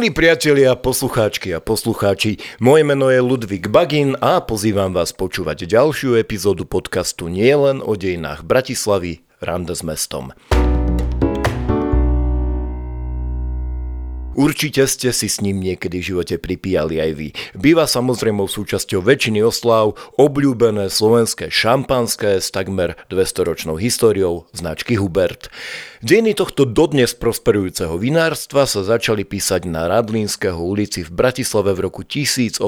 Milí priatelia, poslucháčky a poslucháči, moje meno je Ludvík Bagin a pozývam vás počúvať ďalšiu epizódu podcastu Nielen o dejinách Bratislavy, Rande s mestom. Určite ste si s ním niekedy v živote pripíjali aj vy. Býva samozrejme súčasťou väčšiny oslav obľúbené slovenské šampanské s takmer 200-ročnou históriou značky Hubert. Dejiny tohto dodnes prosperujúceho vinárstva sa začali písať na Radlínského ulici v Bratislave v roku 1825.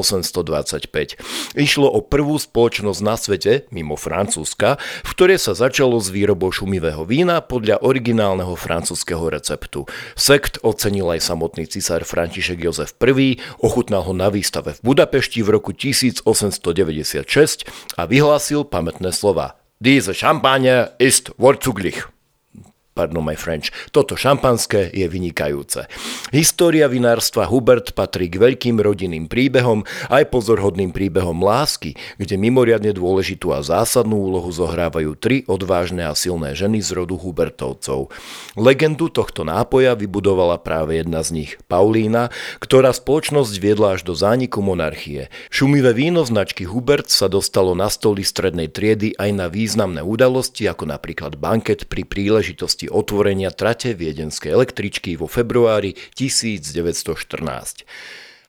Išlo o prvú spoločnosť na svete, mimo Francúzska, v ktorej sa začalo s výrobou šumivého vína podľa originálneho francúzského receptu. Sekt ocenil aj samotný cisár František Jozef I, ochutnal ho na výstave v Budapešti v roku 1896 a vyhlásil pamätné slova. Diese Champagner ist vorzüglich pardon my French, toto šampanské je vynikajúce. História vinárstva Hubert patrí k veľkým rodinným príbehom aj pozorhodným príbehom lásky, kde mimoriadne dôležitú a zásadnú úlohu zohrávajú tri odvážne a silné ženy z rodu Hubertovcov. Legendu tohto nápoja vybudovala práve jedna z nich, Paulína, ktorá spoločnosť viedla až do zániku monarchie. Šumivé víno značky Hubert sa dostalo na stoly strednej triedy aj na významné udalosti, ako napríklad banket pri príležitosti príležitosti otvorenia trate viedenskej električky vo februári 1914.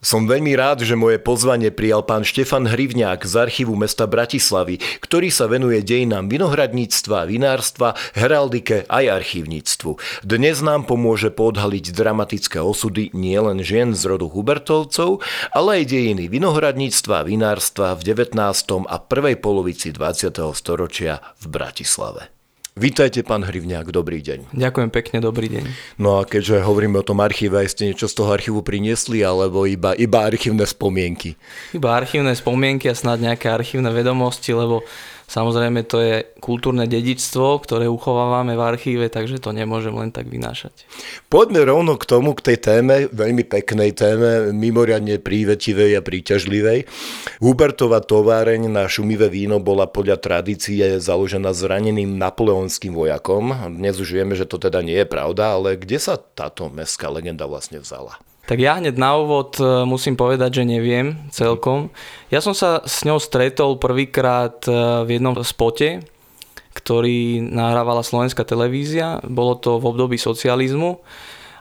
Som veľmi rád, že moje pozvanie prijal pán Štefan Hrivňák z archívu mesta Bratislavy, ktorý sa venuje dejinám vinohradníctva, vinárstva, heraldike aj archívnictvu. Dnes nám pomôže podhaliť dramatické osudy nielen žien z rodu Hubertovcov, ale aj dejiny vinohradníctva a vinárstva v 19. a prvej polovici 20. storočia v Bratislave. Vítajte, pán Hrivňák, dobrý deň. Ďakujem pekne, dobrý deň. No a keďže hovoríme o tom archíve, ste niečo z toho archívu priniesli, alebo iba, iba archívne spomienky? Iba archívne spomienky a snad nejaké archívne vedomosti, lebo Samozrejme to je kultúrne dedičstvo, ktoré uchovávame v archíve, takže to nemôžem len tak vynášať. Poďme rovno k tomu, k tej téme, veľmi peknej téme, mimoriadne prívetivej a príťažlivej. Hubertova továreň na šumivé víno bola podľa tradície založená zraneným napoleonským vojakom. Dnes už vieme, že to teda nie je pravda, ale kde sa táto mestská legenda vlastne vzala? Tak ja hneď na úvod e, musím povedať, že neviem celkom. Ja som sa s ňou stretol prvýkrát e, v jednom spote, ktorý nahrávala slovenská televízia. Bolo to v období socializmu.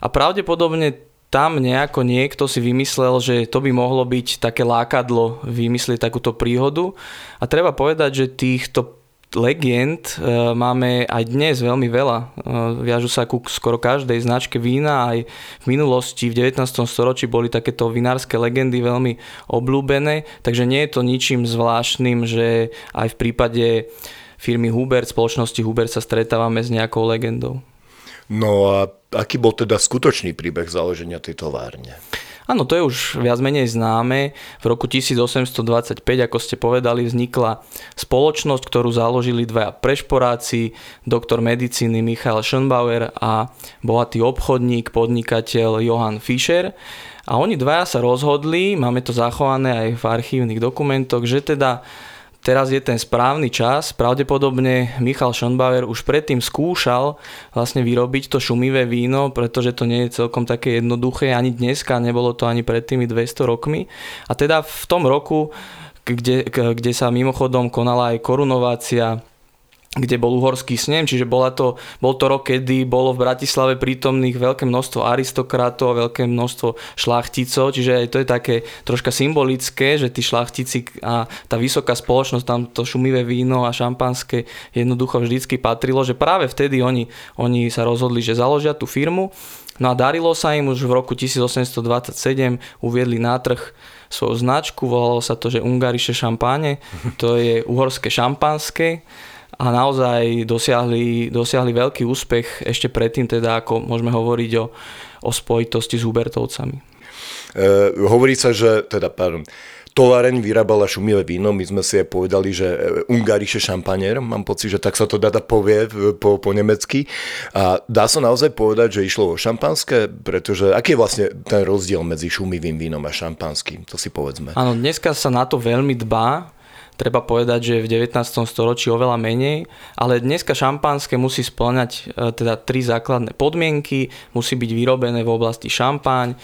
A pravdepodobne tam nejako niekto si vymyslel, že to by mohlo byť také lákadlo vymyslieť takúto príhodu. A treba povedať, že týchto legend e, máme aj dnes veľmi veľa. E, viažu sa ku skoro každej značke vína. Aj v minulosti, v 19. storočí boli takéto vinárske legendy veľmi obľúbené, takže nie je to ničím zvláštnym, že aj v prípade firmy Hubert, spoločnosti Hubert sa stretávame s nejakou legendou. No a aký bol teda skutočný príbeh založenia tej továrne? Áno, to je už viac menej známe. V roku 1825, ako ste povedali, vznikla spoločnosť, ktorú založili dvaja prešporáci, doktor medicíny Michael Schönbauer a bohatý obchodník, podnikateľ Johann Fischer. A oni dvaja sa rozhodli, máme to zachované aj v archívnych dokumentoch, že teda teraz je ten správny čas. Pravdepodobne Michal Schonbauer už predtým skúšal vlastne vyrobiť to šumivé víno, pretože to nie je celkom také jednoduché ani dneska, nebolo to ani pred tými 200 rokmi. A teda v tom roku, kde, kde sa mimochodom konala aj korunovácia kde bol uhorský snem, čiže bola to, bol to rok, kedy bolo v Bratislave prítomných veľké množstvo aristokratov a veľké množstvo šlachticov, čiže aj to je také troška symbolické, že tí šlachtici a tá vysoká spoločnosť, tam to šumivé víno a šampanské jednoducho vždycky patrilo, že práve vtedy oni, oni sa rozhodli, že založia tú firmu. No a darilo sa im už v roku 1827, uviedli na trh svoju značku, volalo sa to, že Ungariše šampáne, to je uhorské šampanské a naozaj dosiahli, dosiahli veľký úspech ešte predtým, teda ako môžeme hovoriť o, o spojitosti s Hubertovcami. E, hovorí sa, že teda, pardon, továreň vyrábala šumivé víno, my sme si aj povedali, že e, Ungarische Champagner, mám pocit, že tak sa to dá povie po, po nemecky. A dá sa naozaj povedať, že išlo o šampanské, pretože aký je vlastne ten rozdiel medzi šumivým vínom a šampanským, to si povedzme. Áno, dneska sa na to veľmi dbá, treba povedať, že v 19. storočí oveľa menej, ale dneska šampanské musí splňať e, teda tri základné podmienky, musí byť vyrobené v oblasti šampáň, e,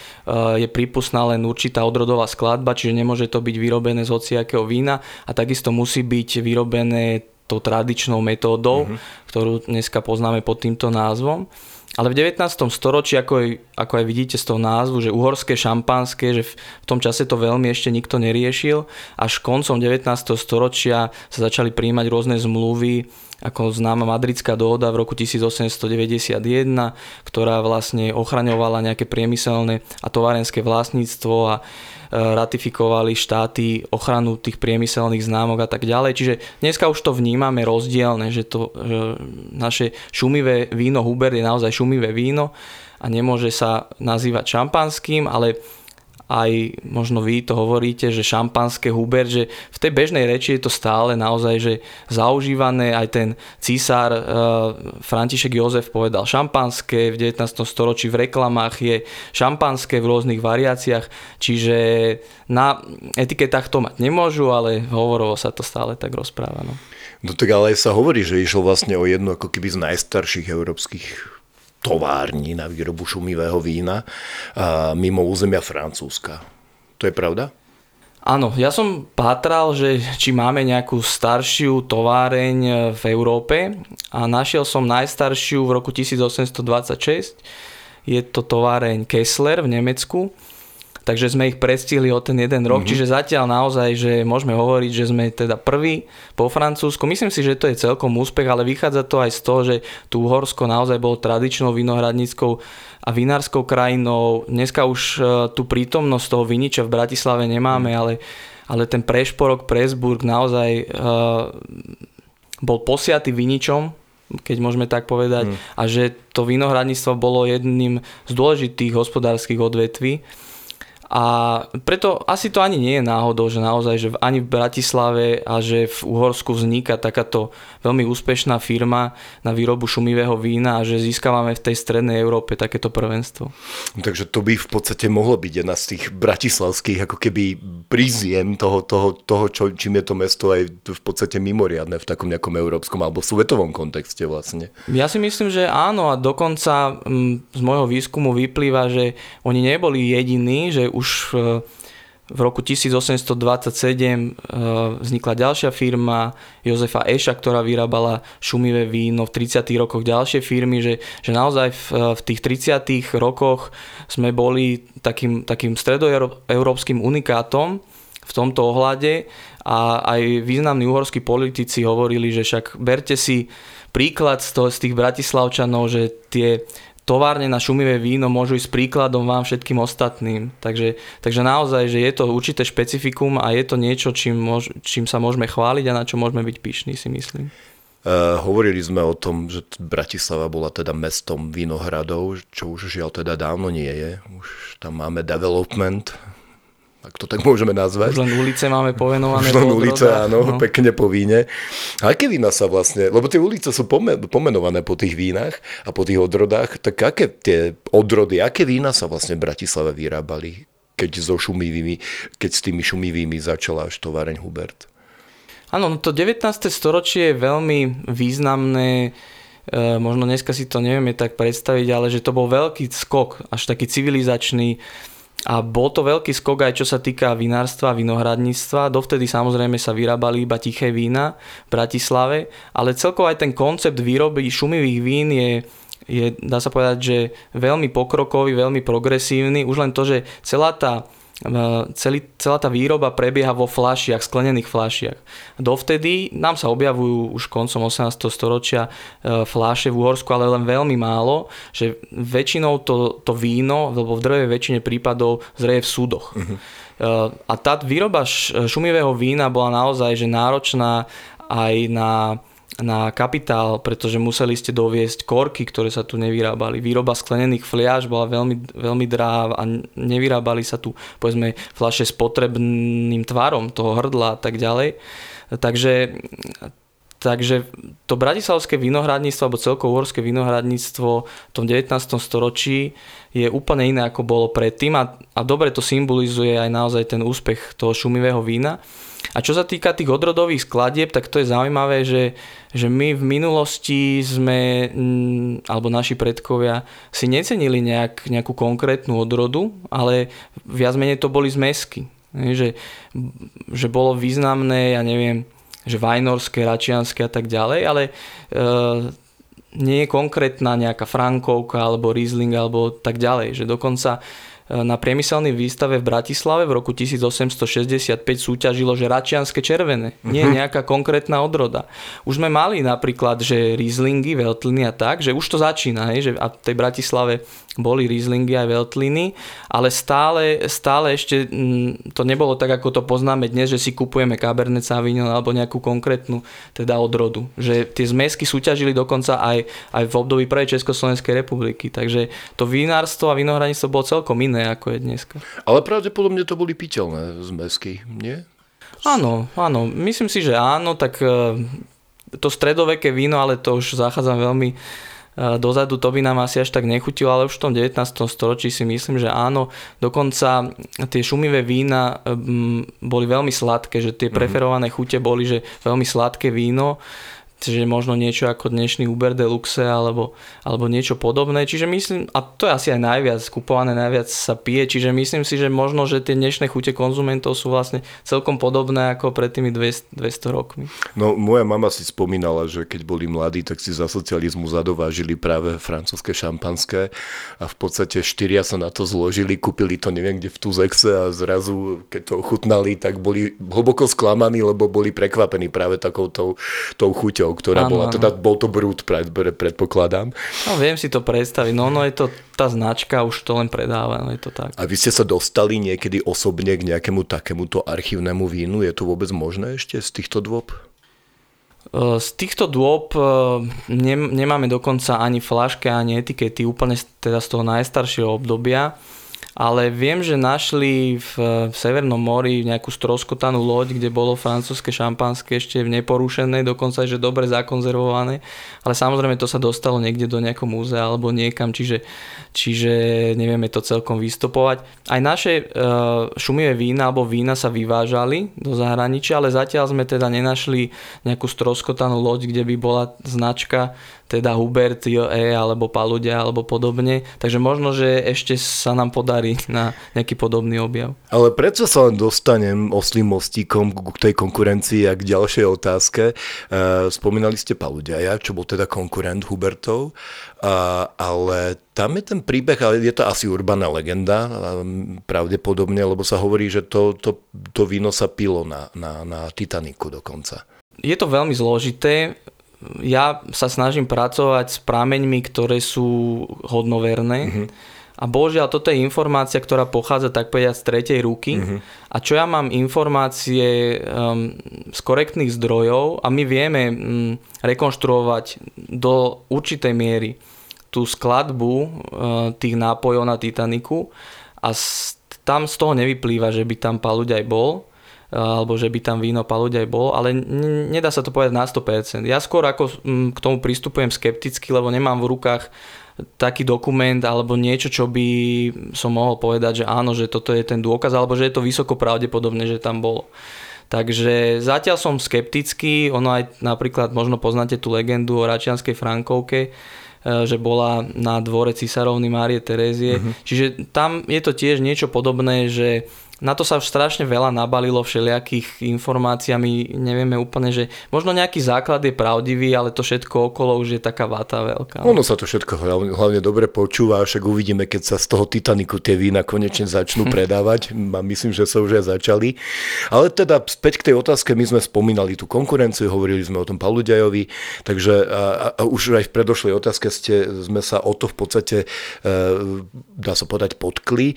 je prípustná len určitá odrodová skladba, čiže nemôže to byť vyrobené z hociakého vína a takisto musí byť vyrobené tou tradičnou metódou, mm-hmm. ktorú dneska poznáme pod týmto názvom. Ale v 19. storočí, ako aj, ako aj vidíte z toho názvu, že uhorské šampanské, že v, tom čase to veľmi ešte nikto neriešil, až koncom 19. storočia sa začali príjmať rôzne zmluvy, ako známa Madridská dohoda v roku 1891, ktorá vlastne ochraňovala nejaké priemyselné a továrenské vlastníctvo a ratifikovali štáty ochranu tých priemyselných známok a tak ďalej. Čiže dneska už to vnímame rozdielne, že to že naše šumivé víno Huber je naozaj šumivé víno a nemôže sa nazývať šampanským, ale aj možno vy to hovoríte, že šampanské huber, že v tej bežnej reči je to stále naozaj že zaužívané. Aj ten císar e, František Jozef povedal šampanské, v 19. storočí v reklamách je šampanské v rôznych variáciách, čiže na etiketách to mať nemôžu, ale hovorovo sa to stále tak rozpráva. No. No tak ale sa hovorí, že išlo vlastne o jednu ako keby z najstarších európskych továrni na výrobu šumivého vína mimo územia Francúzska. To je pravda? Áno, ja som pátral, že či máme nejakú staršiu továreň v Európe a našiel som najstaršiu v roku 1826. Je to továreň Kessler v Nemecku takže sme ich predstihli o ten jeden rok, mm-hmm. čiže zatiaľ naozaj, že môžeme hovoriť, že sme teda prví po Francúzsku. Myslím si, že to je celkom úspech, ale vychádza to aj z toho, že tu Uhorsko naozaj bolo tradičnou vinohradníckou a vinárskou krajinou. Dneska už uh, tú prítomnosť toho viniča v Bratislave nemáme, mm. ale, ale ten Prešporok, Presburg naozaj uh, bol posiatý viničom, keď môžeme tak povedať, mm. a že to vinohradníctvo bolo jedným z dôležitých hospodárskych odvetví. A preto asi to ani nie je náhodou, že naozaj, že ani v Bratislave a že v Uhorsku vzniká takáto veľmi úspešná firma na výrobu šumivého vína a že získavame v tej strednej Európe takéto prvenstvo. Takže to by v podstate mohlo byť jedna z tých bratislavských ako keby príziem toho, toho, toho čo, čím je to mesto aj v podstate mimoriadne v takom nejakom európskom alebo svetovom kontexte vlastne. Ja si myslím, že áno a dokonca mm, z môjho výskumu vyplýva, že oni neboli jediní, že už v roku 1827 eh, vznikla ďalšia firma Jozefa Eša, ktorá vyrábala šumivé víno. V 30. rokoch ďalšie firmy, že, že naozaj v, v tých 30. rokoch sme boli takým, takým stredoeurópskym unikátom v tomto ohľade a aj významní uhorskí politici hovorili, že však berte si príklad z, toho, z tých bratislavčanov, že tie továrne na šumivé víno môžu ísť príkladom vám všetkým ostatným. Takže, takže naozaj, že je to určité špecifikum a je to niečo, čím, môž, čím sa môžeme chváliť a na čo môžeme byť pyšní, si myslím. Uh, hovorili sme o tom, že Bratislava bola teda mestom vinohradov, čo už žiaľ teda dávno nie je. Už tam máme development, ak to tak môžeme nazvať. Už len ulice máme povenované. Už len ulice, áno, no. pekne po víne. A aké vína sa vlastne, lebo tie ulice sú pomenované po tých vínach a po tých odrodách, tak aké tie odrody, aké vína sa vlastne v Bratislave vyrábali, keď so šumivými, keď s tými šumivými začala až továreň Hubert? Áno, no to 19. storočie je veľmi významné e, možno dneska si to nevieme tak predstaviť, ale že to bol veľký skok, až taký civilizačný, a bol to veľký skok aj čo sa týka vinárstva a vinohradníctva. Dovtedy samozrejme sa vyrábali iba tiché vína v Bratislave, ale celkovo aj ten koncept výroby šumivých vín je je, dá sa povedať, že veľmi pokrokový, veľmi progresívny. Už len to, že celá tá celý, celá tá výroba prebieha vo flašiach, sklenených flašiach. Dovtedy nám sa objavujú už koncom 18. storočia e, fláše v Uhorsku, ale len veľmi málo, že väčšinou to, to víno, lebo v drvej väčšine prípadov zreje v súdoch. Uh-huh. A tá výroba šumivého vína bola naozaj že náročná aj na na kapitál, pretože museli ste doviesť korky, ktoré sa tu nevyrábali. Výroba sklenených fliaž bola veľmi, veľmi drahá a nevyrábali sa tu povedzme fľaše s potrebným tvarom toho hrdla a tak ďalej. Takže Takže to bratislavské vinohradníctvo alebo celkovo uhorské vinohradníctvo v tom 19. storočí je úplne iné ako bolo predtým a, a dobre to symbolizuje aj naozaj ten úspech toho šumivého vína. A čo sa týka tých odrodových skladieb, tak to je zaujímavé, že, že my v minulosti sme, mm, alebo naši predkovia, si necenili nejak, nejakú konkrétnu odrodu, ale viac menej to boli zmesky. Že, že bolo významné, ja neviem, že vajnorské, račianské a tak ďalej, ale e, nie je konkrétna nejaká Frankovka alebo Riesling alebo tak ďalej, že dokonca na priemyselnej výstave v Bratislave v roku 1865 súťažilo, že račianske červené, nie uh-huh. nejaká konkrétna odroda. Už sme mali napríklad, že Rieslingy, Veltliny a tak, že už to začína, hej, že a v tej Bratislave boli Rieslingy aj Veltliny, ale stále, stále ešte mm, to nebolo tak, ako to poznáme dnes, že si kupujeme Cabernet Sauvignon alebo nejakú konkrétnu teda odrodu. Že tie zmesky súťažili dokonca aj, aj v období prvej Československej republiky. Takže to vinárstvo a vinohradníctvo bolo celkom iné, ako je dneska. Ale pravdepodobne to boli piteľné zmesky, nie? Áno, áno. Myslím si, že áno, tak e, to stredoveké víno, ale to už zachádzam veľmi dozadu to by nám asi až tak nechutilo, ale už v tom 19. storočí si myslím, že áno. Dokonca tie šumivé vína boli veľmi sladké, že tie mhm. preferované chute boli, že veľmi sladké víno Čiže možno niečo ako dnešný Uber Deluxe alebo, alebo niečo podobné. Čiže myslím, a to je asi aj najviac, kupované najviac sa pije, čiže myslím si, že možno, že tie dnešné chute konzumentov sú vlastne celkom podobné ako pred tými 200, 200 rokmi. No moja mama si spomínala, že keď boli mladí, tak si za socializmu zadovážili práve francúzske šampanské a v podstate štyria sa na to zložili, kúpili to neviem kde v Tuzexe a zrazu, keď to ochutnali, tak boli hlboko sklamaní, lebo boli prekvapení práve takou tou, tou chuťou Ríšou, ktorá ano, bola, teda bol to Brut, pred, predpokladám. No viem si to predstaviť, no, no je to tá značka, už to len predáva, no je to tak. A vy ste sa dostali niekedy osobne k nejakému takémuto archívnemu vínu, je to vôbec možné ešte z týchto dôb? E, z týchto dôb e, nemáme dokonca ani flaške, ani etikety, úplne teda z toho najstaršieho obdobia ale viem, že našli v, v Severnom mori nejakú stroskotanú loď, kde bolo francúzske šampanské ešte v neporušenej, dokonca že dobre zakonzervované, ale samozrejme to sa dostalo niekde do nejakého múzea alebo niekam, čiže, čiže nevieme to celkom vystopovať. Aj naše uh, šumivé vína alebo vína sa vyvážali do zahraničia, ale zatiaľ sme teda nenašli nejakú stroskotanú loď, kde by bola značka teda Hubert, E alebo Paludia alebo podobne. Takže možno, že ešte sa nám podarí na nejaký podobný objav. Ale prečo sa len dostanem oslým mostíkom k tej konkurencii a k ďalšej otázke? E, spomínali ste Paludia, čo bol teda konkurent Hubertov, ale tam je ten príbeh, ale je to asi urbaná legenda, pravdepodobne, lebo sa hovorí, že to, to, to víno sa pilo na, na, na Titaniku dokonca. Je to veľmi zložité ja sa snažím pracovať s prameňmi, ktoré sú hodnoverné. Mm-hmm. A božiaľ, toto je informácia, ktorá pochádza tak povedať z tretej ruky. Mm-hmm. A čo ja mám informácie um, z korektných zdrojov a my vieme um, rekonštruovať do určitej miery tú skladbu uh, tých nápojov na Titaniku a z, tam z toho nevyplýva, že by tam paluď aj bol alebo že by tam víno paluď aj bol, ale nedá sa to povedať na 100%. Ja skôr ako mm, k tomu pristupujem skepticky, lebo nemám v rukách taký dokument alebo niečo, čo by som mohol povedať, že áno, že toto je ten dôkaz, alebo že je to vysoko pravdepodobné, že tam bolo. Takže zatiaľ som skeptický, ono aj napríklad možno poznáte tú legendu o Račianskej Frankovke, e, že bola na dvore cisarovny Márie Terézie. Uh-huh. Čiže tam je to tiež niečo podobné, že na to sa už strašne veľa nabalilo všelijakých informáciami, nevieme úplne, že možno nejaký základ je pravdivý, ale to všetko okolo už je taká vata veľká. Ono sa to všetko hlavne, hlavne dobre počúva, však uvidíme, keď sa z toho Titaniku tie vína konečne začnú predávať. A myslím, že sa už aj začali. Ale teda späť k tej otázke, my sme spomínali tú konkurenciu, hovorili sme o tom Paluďajovi, takže a, a už aj v predošlej otázke ste, sme sa o to v podstate, e, dá sa povedať, potkli. E,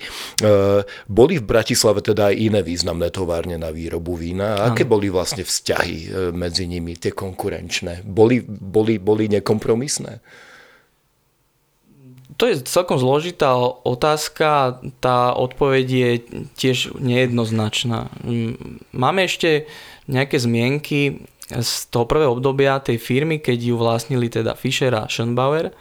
boli v Bratislave Bratislave teda aj iné významné továrne na výrobu vína. A aké boli vlastne vzťahy e, medzi nimi, tie konkurenčné? Boli, boli, boli nekompromisné? To je celkom zložitá otázka, tá odpoveď je tiež nejednoznačná. Máme ešte nejaké zmienky z toho prvého obdobia tej firmy, keď ju vlastnili teda Fischer a Schönbauer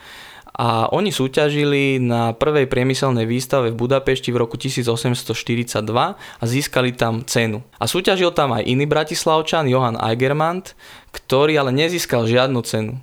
a oni súťažili na prvej priemyselnej výstave v Budapešti v roku 1842 a získali tam cenu. A súťažil tam aj iný bratislavčan, Johann Eigermant, ktorý ale nezískal žiadnu cenu.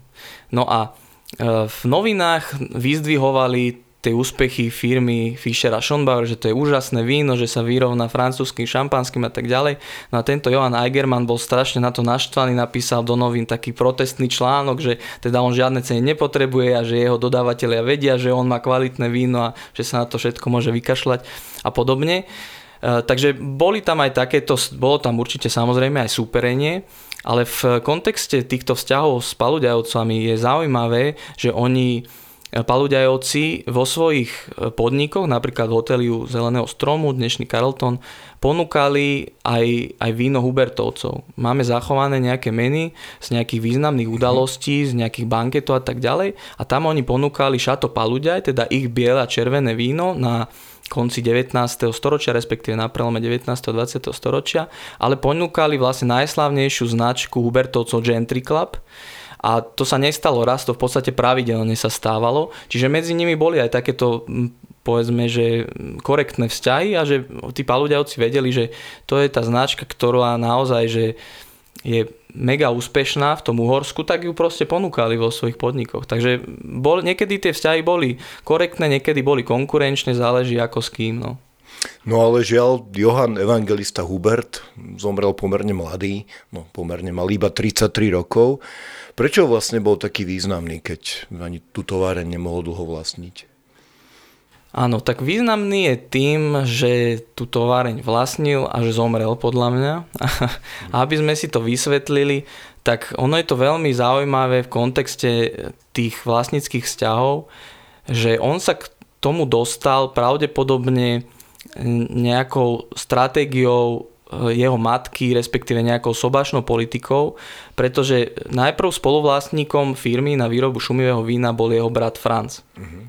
No a e, v novinách vyzdvihovali tie úspechy firmy Fischer a Schonbauer, že to je úžasné víno, že sa vyrovná francúzským šampanským a tak ďalej. No a tento Johan Eigerman bol strašne na to naštvaný, napísal do novín taký protestný článok, že teda on žiadne ceny nepotrebuje a že jeho dodávateľia vedia, že on má kvalitné víno a že sa na to všetko môže vykašľať a podobne. E, takže boli tam aj takéto, bolo tam určite samozrejme aj súperenie, ale v kontexte týchto vzťahov s paludajovcami je zaujímavé, že oni Paluďajovci vo svojich e, podnikoch, napríklad v hoteliu Zeleného stromu, dnešný Carlton, ponúkali aj, aj víno Hubertovcov. Máme zachované nejaké meny z nejakých významných udalostí, z nejakých banketov a tak ďalej a tam oni ponúkali Šato Paluďaj, teda ich biele a červené víno na konci 19. storočia, respektíve na prelome 19. a 20. storočia, ale ponúkali vlastne najslavnejšiu značku Hubertovcov Gentry Club, a to sa nestalo raz, to v podstate pravidelne sa stávalo. Čiže medzi nimi boli aj takéto povedzme, že korektné vzťahy a že tí palúďavci vedeli, že to je tá značka, ktorá naozaj, že je mega úspešná v tom Uhorsku, tak ju proste ponúkali vo svojich podnikoch. Takže bol, niekedy tie vzťahy boli korektné, niekedy boli konkurenčné, záleží ako s kým. No. No ale žiaľ, Johann Evangelista Hubert zomrel pomerne mladý, no pomerne mal iba 33 rokov. Prečo vlastne bol taký významný, keď ani tú továreň nemohol dlho vlastniť? Áno, tak významný je tým, že tú továreň vlastnil a že zomrel podľa mňa. A aby sme si to vysvetlili, tak ono je to veľmi zaujímavé v kontexte tých vlastnických vzťahov, že on sa k tomu dostal pravdepodobne nejakou stratégiou Eh, jeho matky, respektíve nejakou sobášnou politikou, pretože najprv spoluvlastníkom firmy na výrobu šumivého vína bol jeho brat Franz. Uh-huh.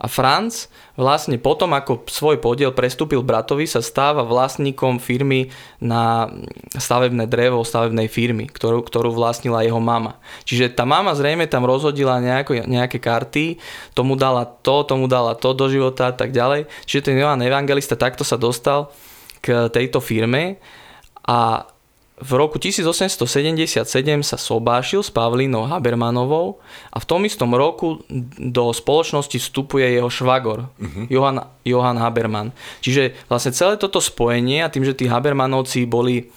A Franz vlastne potom, ako svoj podiel prestúpil bratovi, sa stáva vlastníkom firmy na stavebné drevo stavebnej firmy, ktorú, ktorú vlastnila jeho mama. Čiže tá mama zrejme tam rozhodila nejako, nejaké karty, tomu dala to, tomu dala to do života a tak ďalej. Čiže ten Johan Evangelista takto sa dostal k tejto firme a v roku 1877 sa sobášil s Pavlínou Habermanovou a v tom istom roku do spoločnosti vstupuje jeho švagor, uh-huh. Johan, Johan Haberman. Čiže vlastne celé toto spojenie a tým, že tí Habermanovci boli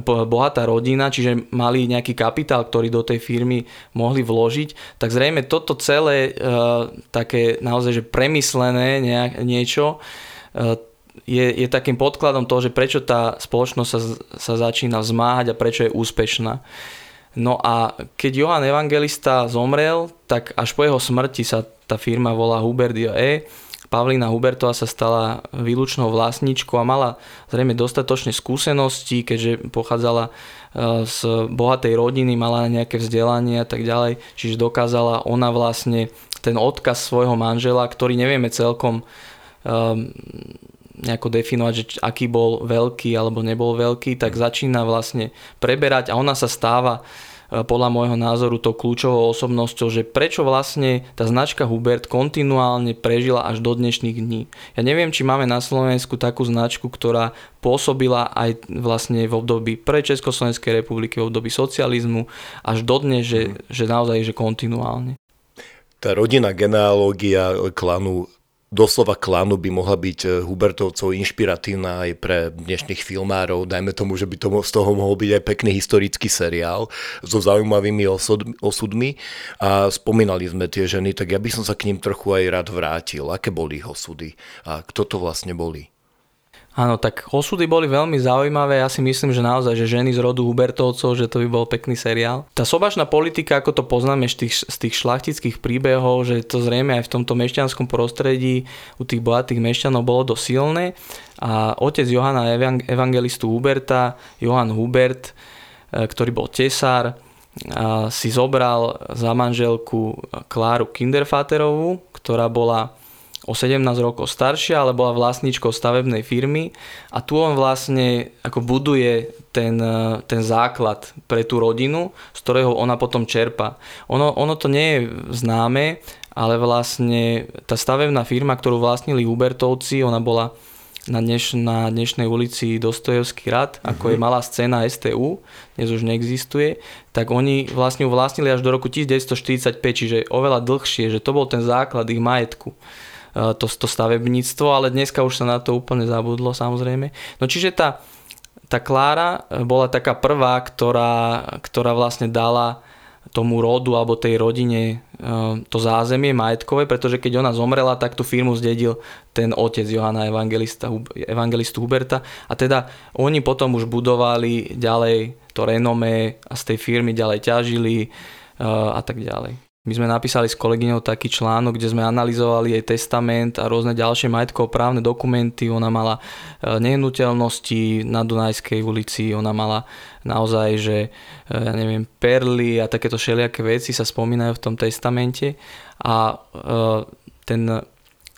bohatá rodina, čiže mali nejaký kapitál, ktorý do tej firmy mohli vložiť, tak zrejme toto celé uh, také naozaj že premyslené nejak, niečo uh, je, je takým podkladom toho, že prečo tá spoločnosť sa, sa začína vzmáhať a prečo je úspešná. No a keď Johan Evangelista zomrel, tak až po jeho smrti sa tá firma volá Huberdio E. Pavlína Hubertová sa stala výlučnou vlastníčkou a mala zrejme dostatočné skúsenosti, keďže pochádzala e, z bohatej rodiny, mala nejaké vzdelanie a tak ďalej, čiže dokázala ona vlastne ten odkaz svojho manžela, ktorý nevieme celkom um, nejako definovať, že aký bol veľký alebo nebol veľký, tak začína vlastne preberať a ona sa stáva e, podľa môjho názoru to kľúčovou osobnosťou, že prečo vlastne tá značka Hubert kontinuálne prežila až do dnešných dní. Ja neviem, či máme na Slovensku takú značku, ktorá pôsobila aj vlastne v období pre Československej republiky, v období socializmu, až do dne, že, mm. že naozaj že kontinuálne. Tá rodinná genealógia klanu doslova klanu by mohla byť e, Hubertovcov inšpiratívna aj pre dnešných filmárov. Dajme tomu, že by to z toho mohol byť aj pekný historický seriál so zaujímavými osud, osudmi. A spomínali sme tie ženy, tak ja by som sa k ním trochu aj rád vrátil. Aké boli ich osudy a kto to vlastne boli? Áno, tak osudy boli veľmi zaujímavé. Ja si myslím, že naozaj, že ženy z rodu Hubertovcov, že to by bol pekný seriál. Tá sobašná politika, ako to poznáme z tých, z tých šlachtických príbehov, že to zrejme aj v tomto mešťanskom prostredí u tých bohatých mešťanov bolo dosť silné. A otec Johana Evangelistu Huberta, Johan Hubert, e, ktorý bol tesár, si zobral za manželku Kláru Kinderfaterovú, ktorá bola o 17 rokov staršia, ale bola vlastníčkou stavebnej firmy a tu on vlastne ako buduje ten, e, ten základ pre tú rodinu, z ktorého ona potom čerpa. Ono, ono to nie je známe, ale vlastne tá stavebná firma, ktorú vlastnili Hubertovci, ona bola na, dneš, na dnešnej ulici Dostojevský rad, ako uh-huh. je mhm. malá scéna STU, dnes už neexistuje, tak oni vlastne ju vlastnili až do roku 1945, čiže oveľa dlhšie, že to bol ten základ ich majetku. Eh, to, to stavebníctvo, ale dneska už sa na to úplne zabudlo samozrejme. No čiže tá, tá Klára eh, bola taká prvá, ktorá, ktorá vlastne dala tomu rodu alebo tej rodine eh, to zázemie majetkové, pretože keď ona zomrela, tak tú firmu zdedil ten otec Johana Evangelista, Evangelistu Huberta a teda oni potom už budovali ďalej to renomé a z tej firmy ďalej ťažili a tak ďalej. My sme napísali s kolegyňou taký článok, kde sme analyzovali jej testament a rôzne ďalšie majetkov právne dokumenty. Ona mala e, nehnuteľnosti na Dunajskej ulici, ona mala naozaj, že e, ja neviem, perly a takéto všelijaké veci sa spomínajú v tom testamente. A e, ten,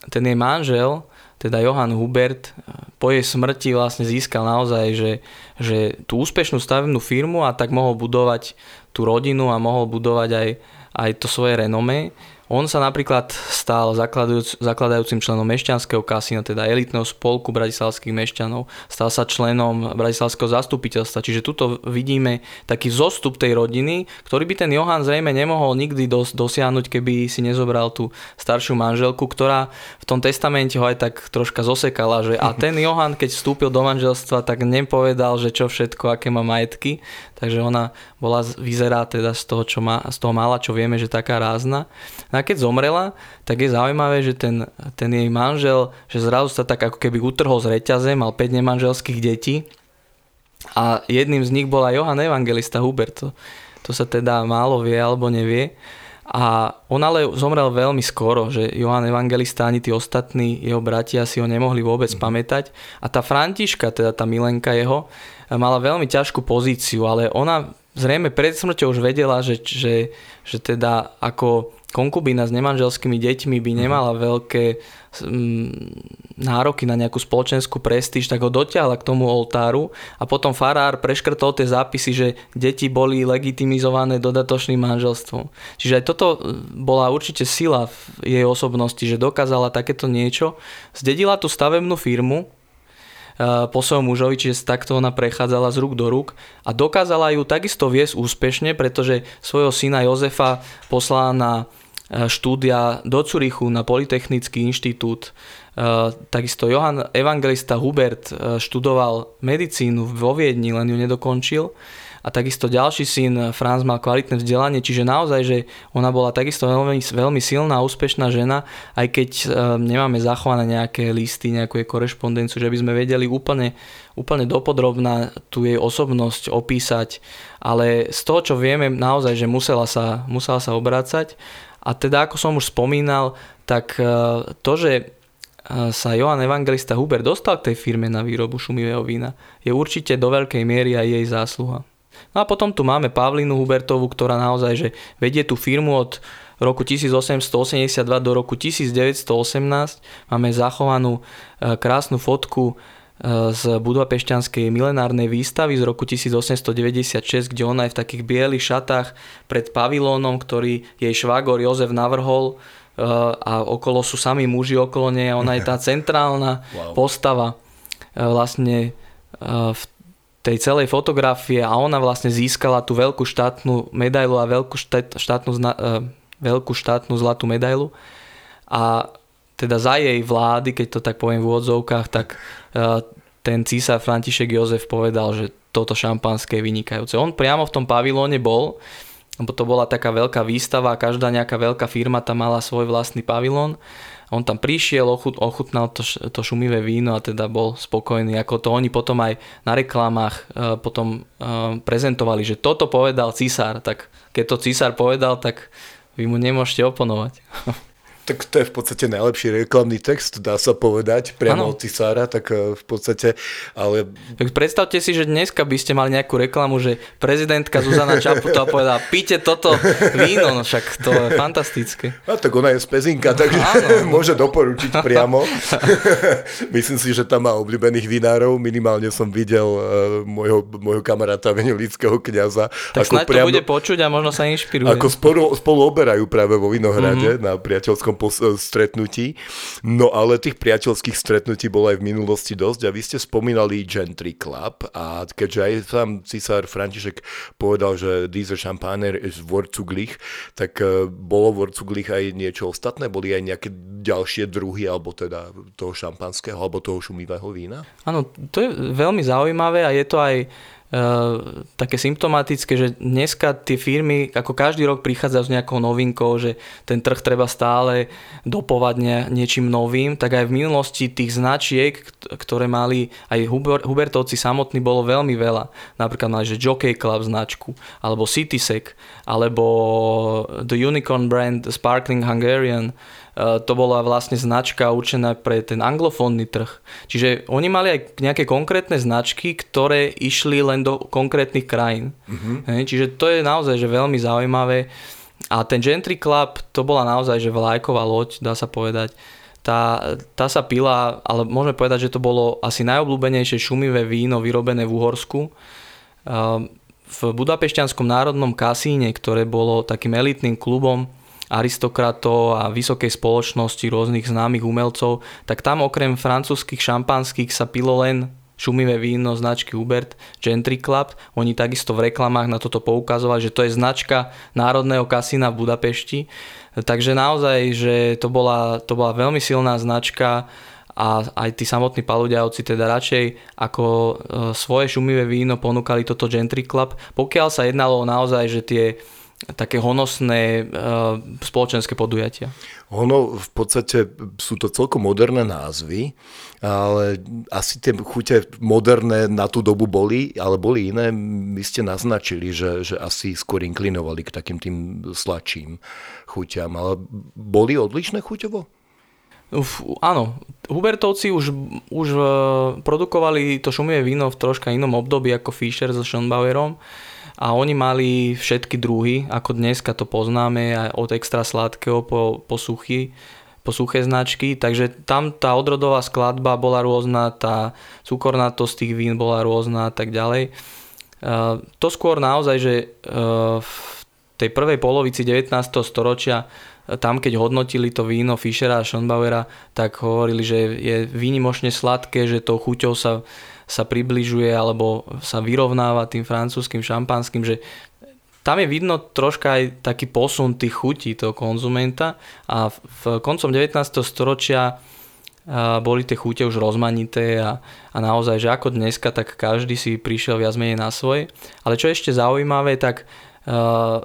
ten jej manžel, teda Johan Hubert, po jej smrti vlastne získal naozaj, že, že tú úspešnú stavebnú firmu a tak mohol budovať tú rodinu a mohol budovať aj aj to svoje renome on sa napríklad stal zakladajúc, zakladajúcim členom mešťanského kasína, teda elitného spolku bratislavských mešťanov. Stal sa členom bratislavského zastupiteľstva. Čiže tuto vidíme taký zostup tej rodiny, ktorý by ten Johan zrejme nemohol nikdy dos- dosiahnuť, keby si nezobral tú staršiu manželku, ktorá v tom testamente ho aj tak troška zosekala. Že a ten Johan, keď vstúpil do manželstva, tak nepovedal, že čo všetko, aké má majetky. Takže ona bola, vyzerá teda z toho, čo má, z toho mala, čo vieme, že taká rázna. No a keď zomrela, tak je zaujímavé, že ten, ten jej manžel, že zrazu sa tak ako keby utrhol z reťaze, mal 5 nemanželských detí a jedným z nich bol aj Johan Evangelista Hubert. To, to sa teda málo vie alebo nevie. A on ale zomrel veľmi skoro, že Johan Evangelista ani tí ostatní jeho bratia si ho nemohli vôbec mm. pamätať. A tá Františka, teda tá milenka jeho, mala veľmi ťažkú pozíciu, ale ona zrejme pred smrťou už vedela, že, že, že teda ako konkubína s nemanželskými deťmi by nemala mhm. veľké mm, nároky na nejakú spoločenskú prestíž, tak ho dotiahla k tomu oltáru a potom farár preškrtol tie zápisy, že deti boli legitimizované dodatočným manželstvom. Čiže aj toto mm, bola určite sila v jej osobnosti, že dokázala takéto niečo. Zdedila tú stavebnú firmu, po svojom mužovi, čiže takto ona prechádzala z rúk do rúk a dokázala ju takisto viesť úspešne, pretože svojho syna Jozefa poslala na eh, štúdia do Curychu na Polytechnický inštitút. Eh, takisto Johann Evangelista Hubert študoval medicínu vo Viedni, len ju nedokončil a takisto ďalší syn Franz mal kvalitné vzdelanie, čiže naozaj, že ona bola takisto veľmi, veľmi silná, úspešná žena, aj keď e, nemáme zachované nejaké listy, nejakú jej korešpondenciu, že by sme vedeli úplne, úplne dopodrobná tú jej osobnosť opísať, ale z toho, čo vieme, naozaj, že musela sa, musela sa obrácať a teda, ako som už spomínal, tak e, to, že sa Johan Evangelista Huber dostal k tej firme na výrobu šumivého vína, je určite do veľkej miery aj jej zásluha. No a potom tu máme Pavlinu Hubertovú, ktorá naozaj že vedie tú firmu od roku 1882 do roku 1918. Máme zachovanú e, krásnu fotku e, z budapešťanskej milenárnej výstavy z roku 1896, kde ona je v takých bielých šatách pred pavilónom, ktorý jej švágor Jozef navrhol e, a okolo sú sami muži okolo nej a ona je tá centrálna wow. postava vlastne v tej celej fotografie a ona vlastne získala tú veľkú štátnu medailu a veľkú, štát, štátnu, uh, veľkú štátnu zlatú medailu a teda za jej vlády, keď to tak poviem v úvodzovkách, tak uh, ten císar František Jozef povedal, že toto šampanské je vynikajúce. On priamo v tom pavilóne bol, lebo to bola taká veľká výstava, každá nejaká veľká firma tam mala svoj vlastný pavilón on tam prišiel, ochut, ochutnal to, to šumivé víno a teda bol spokojný. Ako to oni potom aj na reklamách uh, potom uh, prezentovali, že toto povedal cisár. Tak keď to cisár povedal, tak vy mu nemôžete oponovať. Tak to je v podstate najlepší reklamný text, dá sa povedať, priamo ano. od cisára, tak eh, v podstate, ale... Tak predstavte si, že dneska by ste mali nejakú reklamu, že prezidentka Zuzana Čaputová povedala, píte toto víno, no však to je fantastické. A tak ona je z Pezinka, takže ano. môže doporučiť priamo. Myslím si, že tam má obľúbených vinárov, minimálne som videl uh, môjho, môjho kamaráta venelického kniaza. Tak ako snáď priamo, to bude počuť a možno sa inšpiruje. Ako spolu, spolu oberajú práve vo Vinohrade mm-hmm. na priateľskom nejakom pos- e, stretnutí. No ale tých priateľských stretnutí bolo aj v minulosti dosť a vy ste spomínali Gentry Club a keďže aj sám cisár František povedal, že dieser Champagner ist Wurzuglich, tak e, bolo Wurzuglich aj niečo ostatné? Boli aj nejaké ďalšie druhy alebo teda toho šampanského alebo toho šumivého vína? Áno, to je veľmi zaujímavé a je to aj Eh, také symptomatické, že dneska tie firmy ako každý rok prichádzajú s nejakou novinkou, že ten trh treba stále dopovať nie, niečím novým, tak aj v minulosti tých značiek, ktoré mali aj Huber, Hubertovci samotní, bolo veľmi veľa. Napríklad mali, že Jockey Club značku, alebo Citysec, alebo The Unicorn brand Sparkling Hungarian, Eh, to bola vlastne značka určená pre ten anglofónny trh. Čiže oni mali aj nejaké konkrétne značky, ktoré išli len do konkrétnych krajín. Mm-hmm. Čiže to je naozaj že veľmi zaujímavé. A ten Gentry Club, to bola naozaj že vlajková loď, dá sa povedať. Tá, tá sa pila, ale môžeme povedať, že to bolo asi najobľúbenejšie šumivé víno vyrobené v Uhorsku. Eh, v Budapešťanskom národnom kasíne, ktoré bolo takým elitným klubom, aristokratov a vysokej spoločnosti rôznych známych umelcov, tak tam okrem francúzskych šampanských sa pilo len šumivé víno značky Hubert Gentry Club. Oni takisto v reklamách na toto poukazovali, že to je značka Národného kasína v Budapešti. Takže naozaj, že to bola, to bola veľmi silná značka a aj tí samotní paludiavci teda radšej ako e, svoje šumivé víno ponúkali toto Gentry Club, pokiaľ sa jednalo naozaj, že tie také honosné uh, spoločenské podujatia. Ono v podstate sú to celkom moderné názvy, ale asi tie chute moderné na tú dobu boli, ale boli iné. My ste naznačili, že, že asi skôr inklinovali k takým tým sladším chuťam, ale boli odlišné chuťovo? Uf, áno, Hubertovci už, už uh, produkovali to šumivé víno v troška inom období ako Fischer so Schönbauerom a oni mali všetky druhy, ako dneska to poznáme, aj od extra sladkého po, po suchy, po suché značky, takže tam tá odrodová skladba bola rôzna, tá cukornatosť tých vín bola rôzna a tak ďalej. To skôr naozaj, že v tej prvej polovici 19. storočia tam, keď hodnotili to víno Fischera a Schönbauera, tak hovorili, že je výnimočne sladké, že tou chuťou sa sa približuje alebo sa vyrovnáva tým francúzským šampanským, že tam je vidno troška aj taký posun tých chutí toho konzumenta a v koncom 19. storočia boli tie chute už rozmanité a, a naozaj, že ako dneska, tak každý si prišiel viac menej na svoje. Ale čo je ešte zaujímavé, tak uh,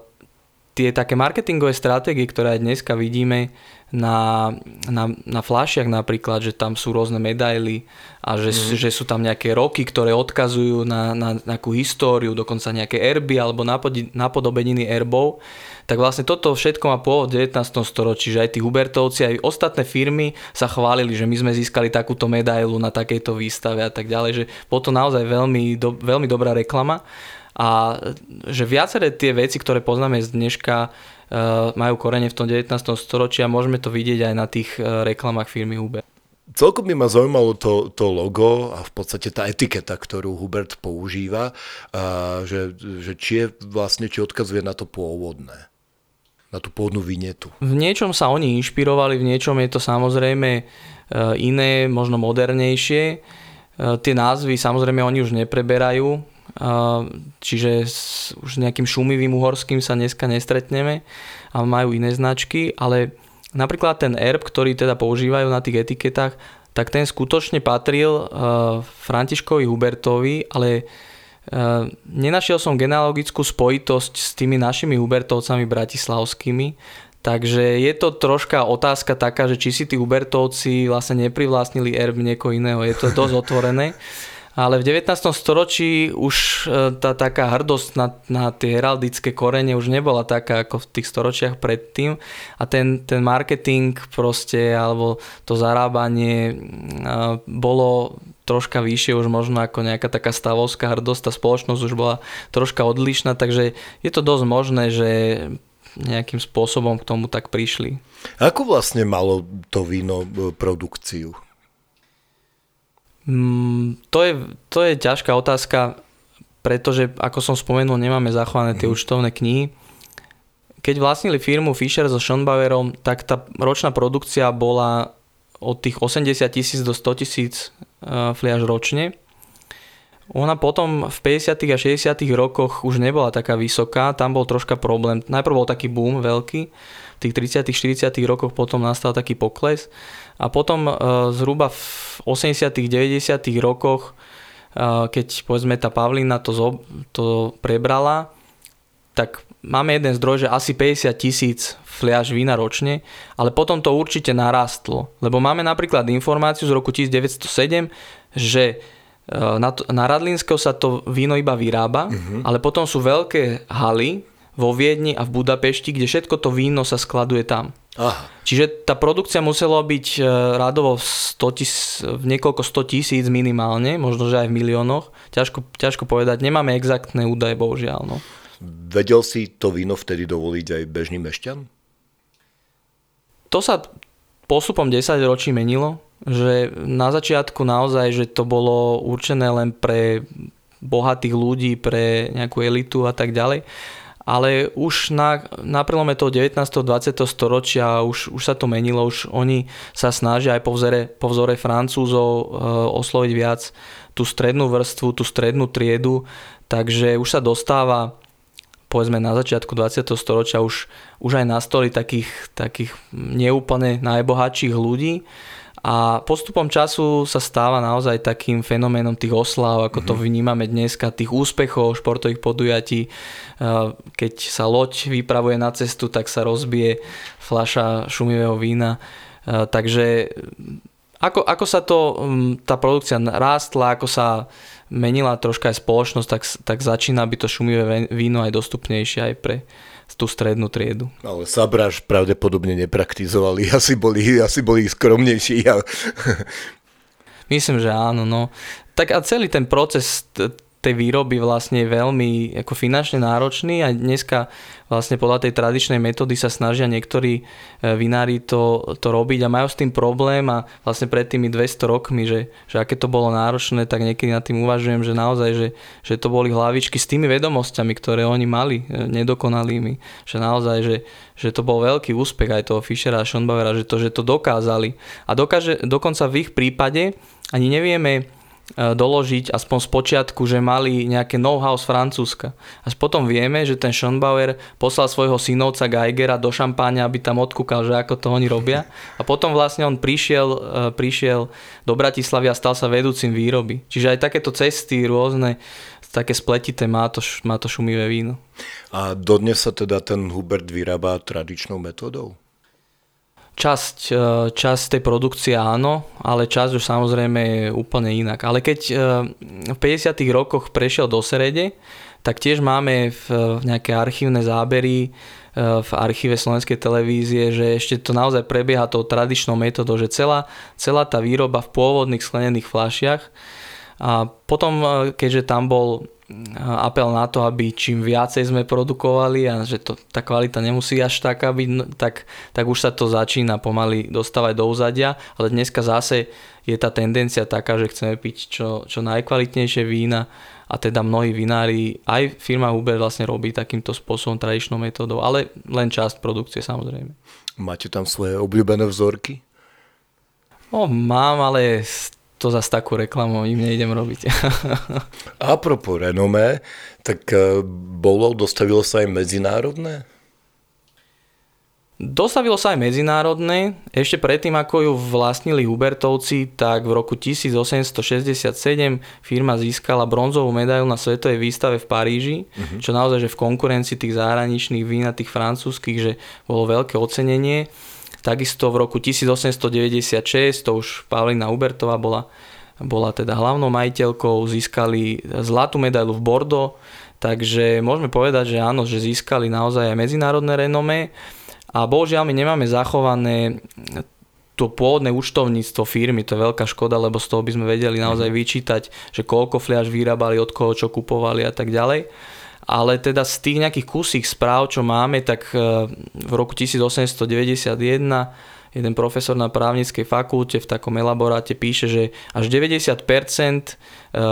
tie také marketingové stratégie, ktoré aj dneska vidíme, na, na, na flášiach napríklad, že tam sú rôzne medaily a že, mm. že sú tam nejaké roky, ktoré odkazujú na, na nejakú históriu, dokonca nejaké erby alebo napodobeniny erbov, tak vlastne toto všetko má pôvod v 19. storočí, že aj tí Hubertovci, aj ostatné firmy sa chválili, že my sme získali takúto medailu na takejto výstave a tak ďalej, že bolo to naozaj veľmi, do, veľmi dobrá reklama a že viaceré tie veci, ktoré poznáme z dneška, Eh, majú korene v tom 19. storočí a môžeme to vidieť aj na tých eh, reklamách firmy Uber. Celkom by ma zaujímalo to, to logo a v podstate tá etiketa, ktorú Hubert používa, a že, že či je vlastne, či odkazuje na to pôvodné na tú pôvodnú vinetu. V niečom sa oni inšpirovali, v niečom je to samozrejme iné, možno modernejšie. Tie názvy samozrejme oni už nepreberajú, čiže s už nejakým šumivým uhorským sa dneska nestretneme a majú iné značky, ale napríklad ten erb, ktorý teda používajú na tých etiketách, tak ten skutočne patril Františkovi Hubertovi, ale nenašiel som genealogickú spojitosť s tými našimi Hubertovcami bratislavskými, takže je to troška otázka taká, že či si tí Hubertovci vlastne neprivlastnili erb niekoho iného, je to dosť otvorené. ale v 19. storočí už e, tá taká hrdosť na, na tie heraldické korene už nebola taká ako v tých storočiach predtým a ten, ten marketing proste alebo to zarábanie e, bolo troška vyššie už možno ako nejaká taká stavovská hrdosť, tá spoločnosť už bola troška odlišná, takže je to dosť možné, že nejakým spôsobom k tomu tak prišli. Ako vlastne malo to víno e, produkciu? Mm, to, je, to je ťažká otázka, pretože, ako som spomenul, nemáme zachované tie mm. účtovné knihy. Keď vlastnili firmu Fischer so Schonbauerom, tak tá ročná produkcia bola od tých 80 tisíc do 100 tisíc e, fliaž ročne. Ona potom v 50. a 60. rokoch už nebola taká vysoká, tam bol troška problém. Najprv bol taký boom veľký, v tých 30. 40. rokoch potom nastal taký pokles a potom e, zhruba v 80. 90. rokoch, e, keď povedzme tá Pavlina to, zo, to prebrala, tak máme jeden zdroj, že asi 50 tisíc fliaž vína ročne, ale potom to určite narastlo. Lebo máme napríklad informáciu z roku 1907, že e, na, na Radlinského sa to víno iba vyrába, uh-huh. ale potom sú veľké haly vo Viedni a v Budapešti, kde všetko to víno sa skladuje tam. Aha. Čiže tá produkcia musela byť e, radovo v, 100 tis, v niekoľko 100 tisíc minimálne, možno že aj v miliónoch. Ťažko, ťažko povedať, nemáme exaktné údaje, bohužiaľ. No. Vedel si to víno vtedy dovoliť aj bežný mešťan? To sa postupom 10 ročí menilo, že na začiatku naozaj, že to bolo určené len pre bohatých ľudí, pre nejakú elitu a tak ďalej ale už na, na prelome toho 19. 20. storočia už, už sa to menilo, už oni sa snažia aj po vzore, po vzore Francúzov e, osloviť viac tú strednú vrstvu, tú strednú triedu, takže už sa dostáva povedzme na začiatku 20. storočia už, už aj na stoli takých, takých neúplne najbohatších ľudí, a postupom času sa stáva naozaj takým fenoménom tých oslav, ako to mhm. vnímame dneska, tých úspechov športových podujatí. Keď sa loď vypravuje na cestu, tak sa rozbije fľaša šumivého vína. Takže ako, ako sa to, tá produkcia rástla, ako sa menila troška aj spoločnosť, tak, tak začína byť to šumivé víno aj dostupnejšie aj pre, tú strednú triedu. Ale Sabraž pravdepodobne nepraktizovali, asi boli, asi boli skromnejší. Myslím, že áno. No. Tak a celý ten proces tej výroby vlastne veľmi ako finančne náročný a dneska vlastne podľa tej tradičnej metódy sa snažia niektorí e, vinári to, to robiť a majú s tým problém a vlastne pred tými 200 rokmi, že, že aké to bolo náročné, tak niekedy nad tým uvažujem, že naozaj, že, že to boli hlavičky s tými vedomosťami, ktoré oni mali, e, nedokonalými, že naozaj, že, že to bol veľký úspech aj toho Fischera a Schonbauera, že to, že to dokázali. A dokáže, dokonca v ich prípade ani nevieme, doložiť aspoň z počiatku, že mali nejaké know-how z Francúzska. Až potom vieme, že ten Schönbauer poslal svojho synovca Geigera do šampáňa, aby tam odkúkal, že ako to oni robia. A potom vlastne on prišiel, e, prišiel do Bratislavy a stal sa vedúcim výroby. Čiže aj takéto cesty rôzne, také spletité má to, má to šumivé víno. A dodnes sa teda ten Hubert vyrába tradičnou metodou? Časť, e, časť tej produkcie áno, ale časť už samozrejme je úplne inak. Ale keď e, v 50. rokoch prešiel do Serede, tak tiež máme v nejaké archívne zábery e, v archíve Slovenskej televízie, že ešte to naozaj prebieha tou tradičnou metodou, že celá, celá tá výroba v pôvodných sklenených fľašiach a potom, keďže tam bol apel na to, aby čím viacej sme produkovali a že to, tá kvalita nemusí až taká byť, tak, tak už sa to začína pomaly dostávať do úzadia, ale dneska zase je tá tendencia taká, že chceme piť čo, čo najkvalitnejšie vína a teda mnohí vinári, aj firma Uber vlastne robí takýmto spôsobom, tradičnou metódou, ale len časť produkcie samozrejme. Máte tam svoje obľúbené vzorky? No, mám, ale to zase takú reklamu im nejdem robiť. A propos renomé, tak e, bolo, dostavilo sa aj medzinárodné? Dostavilo sa aj medzinárodné. Ešte predtým, ako ju vlastnili Hubertovci, tak v roku 1867 firma získala bronzovú medailu na svetovej výstave v Paríži, uh-huh. čo naozaj, že v konkurencii tých zahraničných vín a tých francúzskych, že bolo veľké ocenenie. Takisto v roku 1896, to už Pavlina Ubertová bola bola teda hlavnou majiteľkou, získali zlatú medailu v Bordeaux, takže môžeme povedať, že áno, že získali naozaj aj medzinárodné renome a bohužiaľ my nemáme zachované to pôvodné účtovníctvo firmy, to je veľká škoda, lebo z toho by sme vedeli naozaj mhm. vyčítať, že koľko fliaž vyrábali, od koho čo kupovali a tak ďalej. Ale teda z tých nejakých kusých správ, čo máme, tak e, v roku 1891 jeden profesor na právnickej fakulte v takom elaboráte píše, že až 90% e,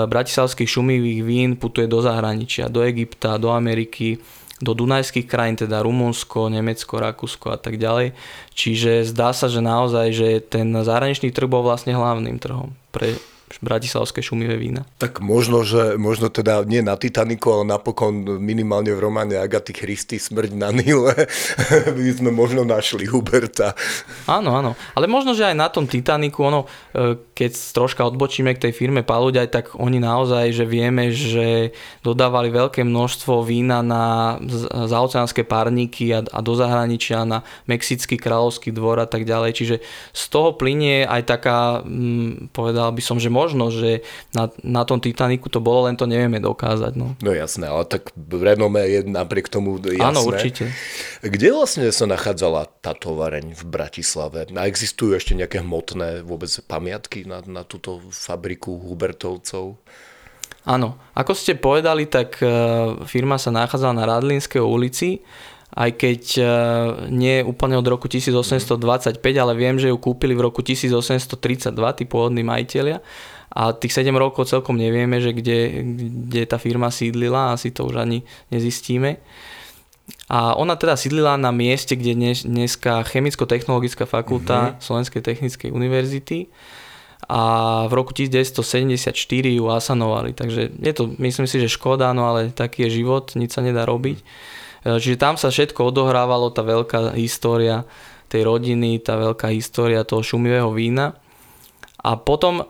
bratislavských šumivých vín putuje do zahraničia, do Egypta, do Ameriky, do dunajských krajín, teda Rumunsko, Nemecko, Rakúsko a tak ďalej. Čiže zdá sa, že naozaj, že ten zahraničný trh bol vlastne hlavným trhom pre bratislavské šumivé vína. Tak možno, že možno teda nie na Titaniku, ale napokon minimálne v románe Agaty Christy Smrť na Nile by sme možno našli Huberta. Áno, áno. Ale možno, že aj na tom Titaniku, ono, e, keď troška odbočíme k tej firme Paluďaj, tak oni naozaj, že vieme, že dodávali veľké množstvo vína na zaoceánske párniky a, a do zahraničia, na Mexický kráľovský dvor a tak ďalej. Čiže z toho plinie aj taká, hm, povedal by som, že možno, že na, na tom Titaniku to bolo, len to nevieme dokázať. No, no jasné, ale tak renome je napriek tomu jasné. Áno, určite. Kde vlastne sa nachádzala tá tovareň v Bratislave? A existujú ešte nejaké hmotné vôbec pamiatky na, na túto fabriku Hubertovcov? Áno, ako ste povedali, tak e, firma sa nachádzala na Radlinskej ulici aj keď e, nie úplne od roku 1825, ale viem, že ju kúpili v roku 1832 tí pôvodní majiteľia a tých 7 rokov celkom nevieme, že kde, kde tá firma sídlila, asi to už ani nezistíme. A ona teda sídlila na mieste, kde dnes, dneska Chemicko-technologická fakulta mm-hmm. Slovenskej technickej univerzity a v roku 1974 ju asanovali. Takže je to, myslím si, že škoda, no ale taký je život, nič sa nedá robiť. Mm. E, čiže tam sa všetko odohrávalo, tá veľká história tej rodiny, tá veľká história toho šumivého vína. A potom, e,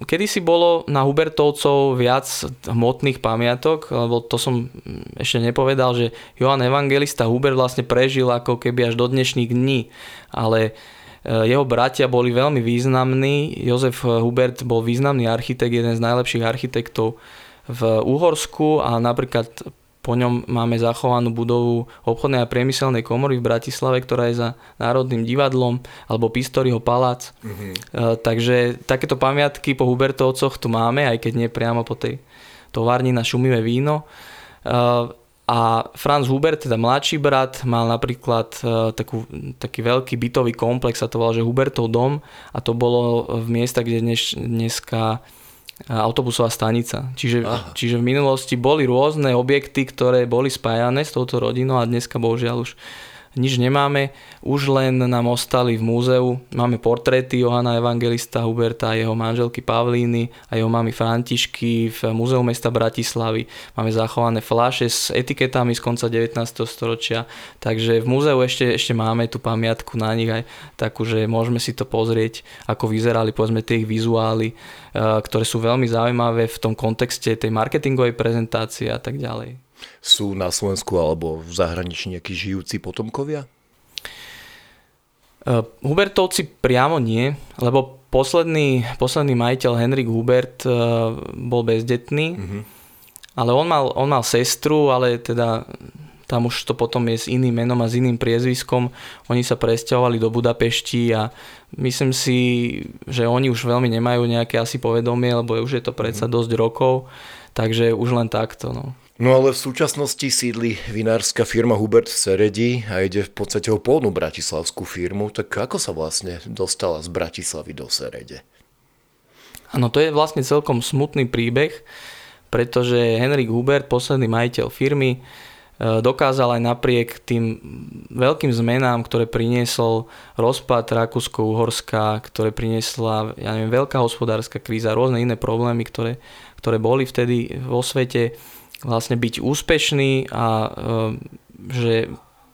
kedy si bolo na Hubertovcov viac hmotných pamiatok, lebo to som ešte nepovedal, že Johan Evangelista Hubert vlastne prežil ako keby až do dnešných dní, ale e, jeho bratia boli veľmi významní. Jozef Hubert bol významný architekt, jeden z najlepších architektov v Uhorsku a napríklad po ňom máme zachovanú budovu obchodnej a priemyselnej komory v Bratislave, ktorá je za Národným divadlom, alebo Pistoriho palác. Mm-hmm. takže takéto pamiatky po Hubertovcoch tu máme, aj keď nie priamo po tej továrni na šumivé víno. E, a Franz Hubert, teda mladší brat, mal napríklad e, takú, taký veľký bytový komplex, a to volal, že Hubertov dom a to bolo v miestach, kde dnes, dneska autobusová stanica. Čiže, čiže v minulosti boli rôzne objekty, ktoré boli spájané s touto rodinou a dneska bohužiaľ už nič nemáme, už len nám ostali v múzeu. Máme portréty Johana Evangelista Huberta jeho manželky Pavlíny a jeho mamy Františky v Múzeu mesta Bratislavy. Máme zachované fláše s etiketami z konca 19. storočia, takže v múzeu ešte, ešte máme tú pamiatku na nich aj takú, že môžeme si to pozrieť, ako vyzerali povedzme tie ich vizuály, eh, ktoré sú veľmi zaujímavé v tom kontexte tej marketingovej prezentácie a tak ďalej. Sú na Slovensku alebo v zahraničí nejakí žijúci potomkovia? Uh, Hubertovci priamo nie, lebo posledný, posledný majiteľ Henrik Hubert uh, bol bezdetný, mm-hmm. ale on mal, on mal sestru, ale teda tam už to potom je s iným menom a s iným priezviskom. Oni sa presťahovali do Budapešti a myslím si, že oni už veľmi nemajú nejaké asi povedomie, lebo už je to predsa mm-hmm. dosť rokov, takže už len takto. No. No ale v súčasnosti sídli vinárska firma Hubert v Seredi a ide v podstate o pôvodnú bratislavskú firmu, tak ako sa vlastne dostala z Bratislavy do Serede? Áno, to je vlastne celkom smutný príbeh, pretože Henrik Hubert, posledný majiteľ firmy, e, dokázal aj napriek tým veľkým zmenám, ktoré priniesol rozpad Rakúsko-Uhorska, ktoré priniesla ja neviem, veľká hospodárska kríza, rôzne iné problémy, ktoré, ktoré boli vtedy vo svete, vlastne byť úspešný a e, že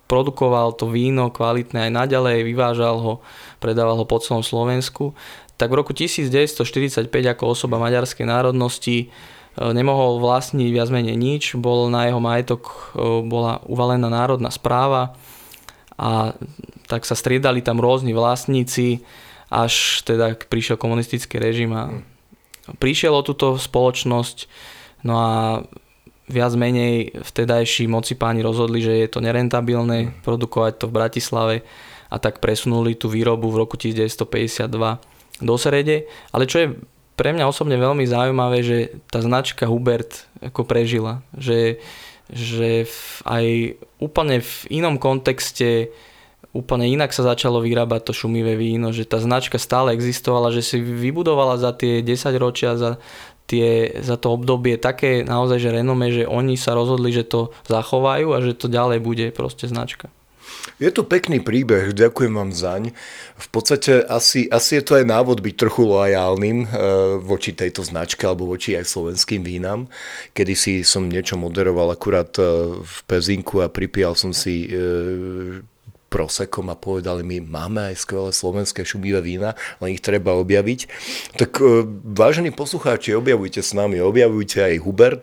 produkoval to víno kvalitné aj naďalej, vyvážal ho, predával ho po celom Slovensku, tak v roku 1945 ako osoba maďarskej národnosti e, nemohol vlastniť viac menej nič, bol na jeho majetok e, bola uvalená národná správa a tak sa striedali tam rôzni vlastníci, až teda prišiel komunistický režim a prišiel o túto spoločnosť, no a viac menej vtedajší moci páni rozhodli, že je to nerentabilné produkovať to v Bratislave a tak presunuli tú výrobu v roku 1952 do Serede. Ale čo je pre mňa osobne veľmi zaujímavé, že tá značka Hubert ako prežila. Že, že v, aj úplne v inom kontexte úplne inak sa začalo vyrábať to šumivé víno, že tá značka stále existovala, že si vybudovala za tie 10 ročia, za, tie, za to obdobie také naozaj, že renome, že oni sa rozhodli, že to zachovajú a že to ďalej bude proste značka. Je to pekný príbeh, ďakujem vám zaň. V podstate asi, asi je to aj návod byť trochu lojálnym e, voči tejto značke alebo voči aj slovenským vínam. Kedy si som niečo moderoval akurát e, v Pezinku a pripíjal som si e, prosekom a povedali mi, máme aj skvelé slovenské šumivé vína, len ich treba objaviť. Tak e, vážení poslucháči, objavujte s nami, objavujte aj Hubert.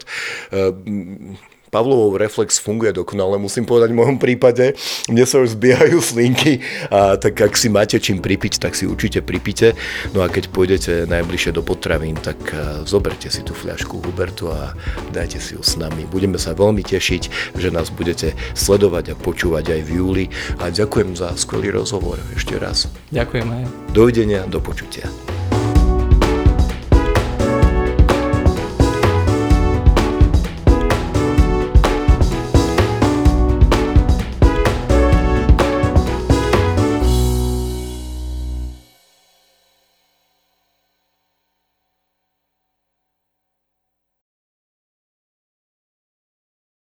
Pavlovov reflex funguje dokonale, musím povedať v môjom prípade. Mne sa už zbiehajú slinky, a tak ak si máte čím pripiť, tak si určite pripite. No a keď pôjdete najbližšie do potravín, tak e, zoberte si tú fľašku Hubertu a dajte si ju s nami. Budeme sa veľmi tešiť, že nás budete sledovať a počúvať aj v júli. A ďakujem za skvelý rozhovor ešte raz. Ďakujem aj. Dovidenia, do počutia.